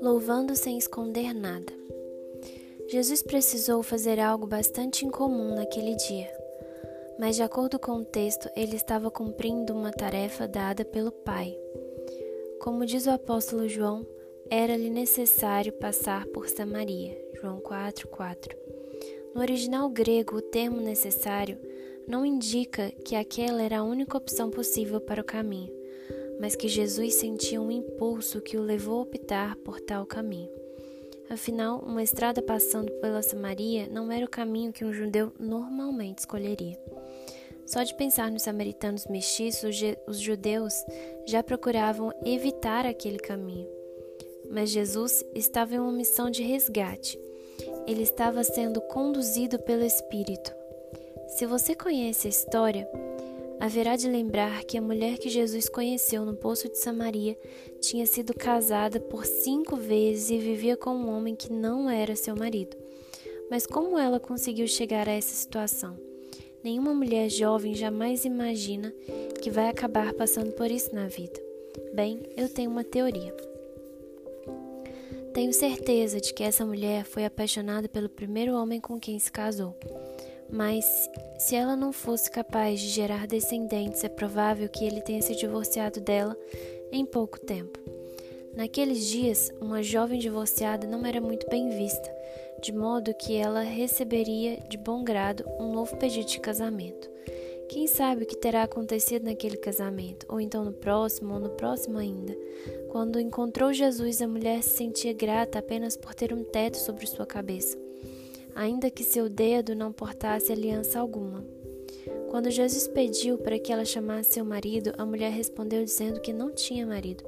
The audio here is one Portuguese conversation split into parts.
Louvando sem esconder nada. Jesus precisou fazer algo bastante incomum naquele dia, mas de acordo com o texto, ele estava cumprindo uma tarefa dada pelo Pai. Como diz o apóstolo João, era-lhe necessário passar por Samaria. João 4:4. No original grego, o termo necessário não indica que aquela era a única opção possível para o caminho, mas que Jesus sentia um impulso que o levou a optar por tal caminho. Afinal, uma estrada passando pela Samaria não era o caminho que um judeu normalmente escolheria. Só de pensar nos samaritanos mestiços, os judeus já procuravam evitar aquele caminho. Mas Jesus estava em uma missão de resgate. Ele estava sendo conduzido pelo Espírito. Se você conhece a história, haverá de lembrar que a mulher que Jesus conheceu no poço de Samaria tinha sido casada por cinco vezes e vivia com um homem que não era seu marido. Mas como ela conseguiu chegar a essa situação? Nenhuma mulher jovem jamais imagina que vai acabar passando por isso na vida. Bem, eu tenho uma teoria. Tenho certeza de que essa mulher foi apaixonada pelo primeiro homem com quem se casou. Mas, se ela não fosse capaz de gerar descendentes, é provável que ele tenha se divorciado dela em pouco tempo. Naqueles dias, uma jovem divorciada não era muito bem vista, de modo que ela receberia de bom grado um novo pedido de casamento. Quem sabe o que terá acontecido naquele casamento, ou então no próximo, ou no próximo ainda. Quando encontrou Jesus, a mulher se sentia grata apenas por ter um teto sobre sua cabeça ainda que seu dedo não portasse aliança alguma. Quando Jesus pediu para que ela chamasse seu marido, a mulher respondeu dizendo que não tinha marido.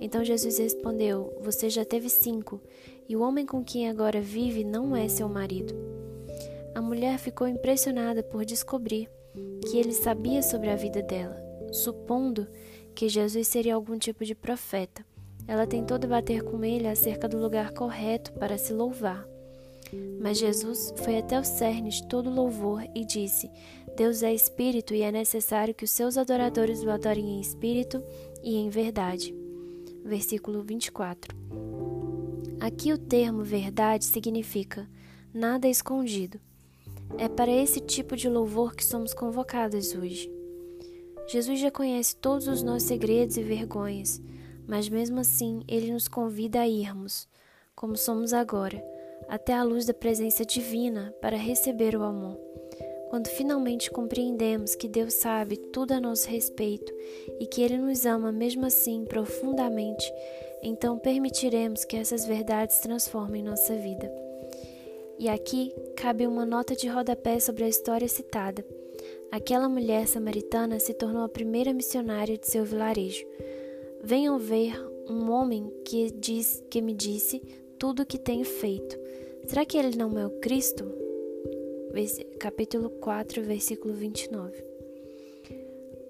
Então Jesus respondeu: Você já teve cinco, e o homem com quem agora vive não é seu marido. A mulher ficou impressionada por descobrir que ele sabia sobre a vida dela, supondo que Jesus seria algum tipo de profeta. Ela tentou debater com ele acerca do lugar correto para se louvar. Mas Jesus foi até o cerne de todo louvor e disse: Deus é espírito e é necessário que os seus adoradores o adorem em espírito e em verdade. Versículo 24. Aqui o termo verdade significa nada escondido. É para esse tipo de louvor que somos convocados hoje. Jesus já conhece todos os nossos segredos e vergonhas, mas mesmo assim ele nos convida a irmos, como somos agora até a luz da presença divina para receber o amor. Quando finalmente compreendemos que Deus sabe tudo a nosso respeito e que Ele nos ama mesmo assim profundamente, então permitiremos que essas verdades transformem nossa vida. E aqui cabe uma nota de rodapé sobre a história citada. Aquela mulher samaritana se tornou a primeira missionária de seu vilarejo. Venham ver um homem que diz que me disse tudo o que tenho feito. Será que ele não é o Cristo? Capítulo 4, versículo 29.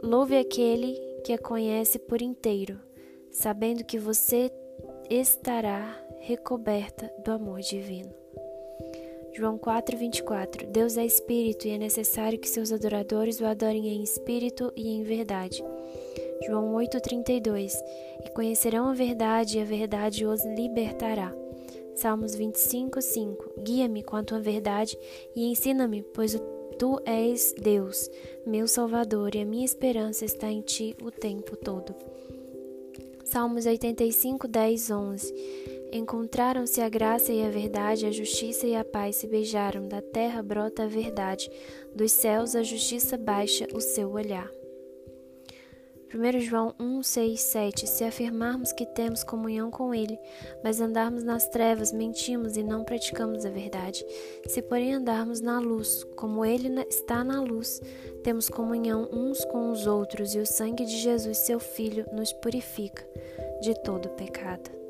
Louve aquele que a conhece por inteiro, sabendo que você estará recoberta do amor divino. João 4, 24. Deus é espírito e é necessário que seus adoradores o adorem em espírito e em verdade. João 8, 32. E conhecerão a verdade e a verdade os libertará. Salmos 25, 5. Guia-me com a tua verdade e ensina-me, pois tu és Deus, meu Salvador, e a minha esperança está em ti o tempo todo. Salmos 85, 10, 11. Encontraram-se a graça e a verdade, a justiça e a paz se beijaram, da terra brota a verdade, dos céus a justiça baixa o seu olhar. 1 João 1, 6, 7 Se afirmarmos que temos comunhão com Ele, mas andarmos nas trevas, mentimos e não praticamos a verdade. Se, porém, andarmos na luz, como Ele está na luz, temos comunhão uns com os outros, e o sangue de Jesus, seu Filho, nos purifica de todo pecado.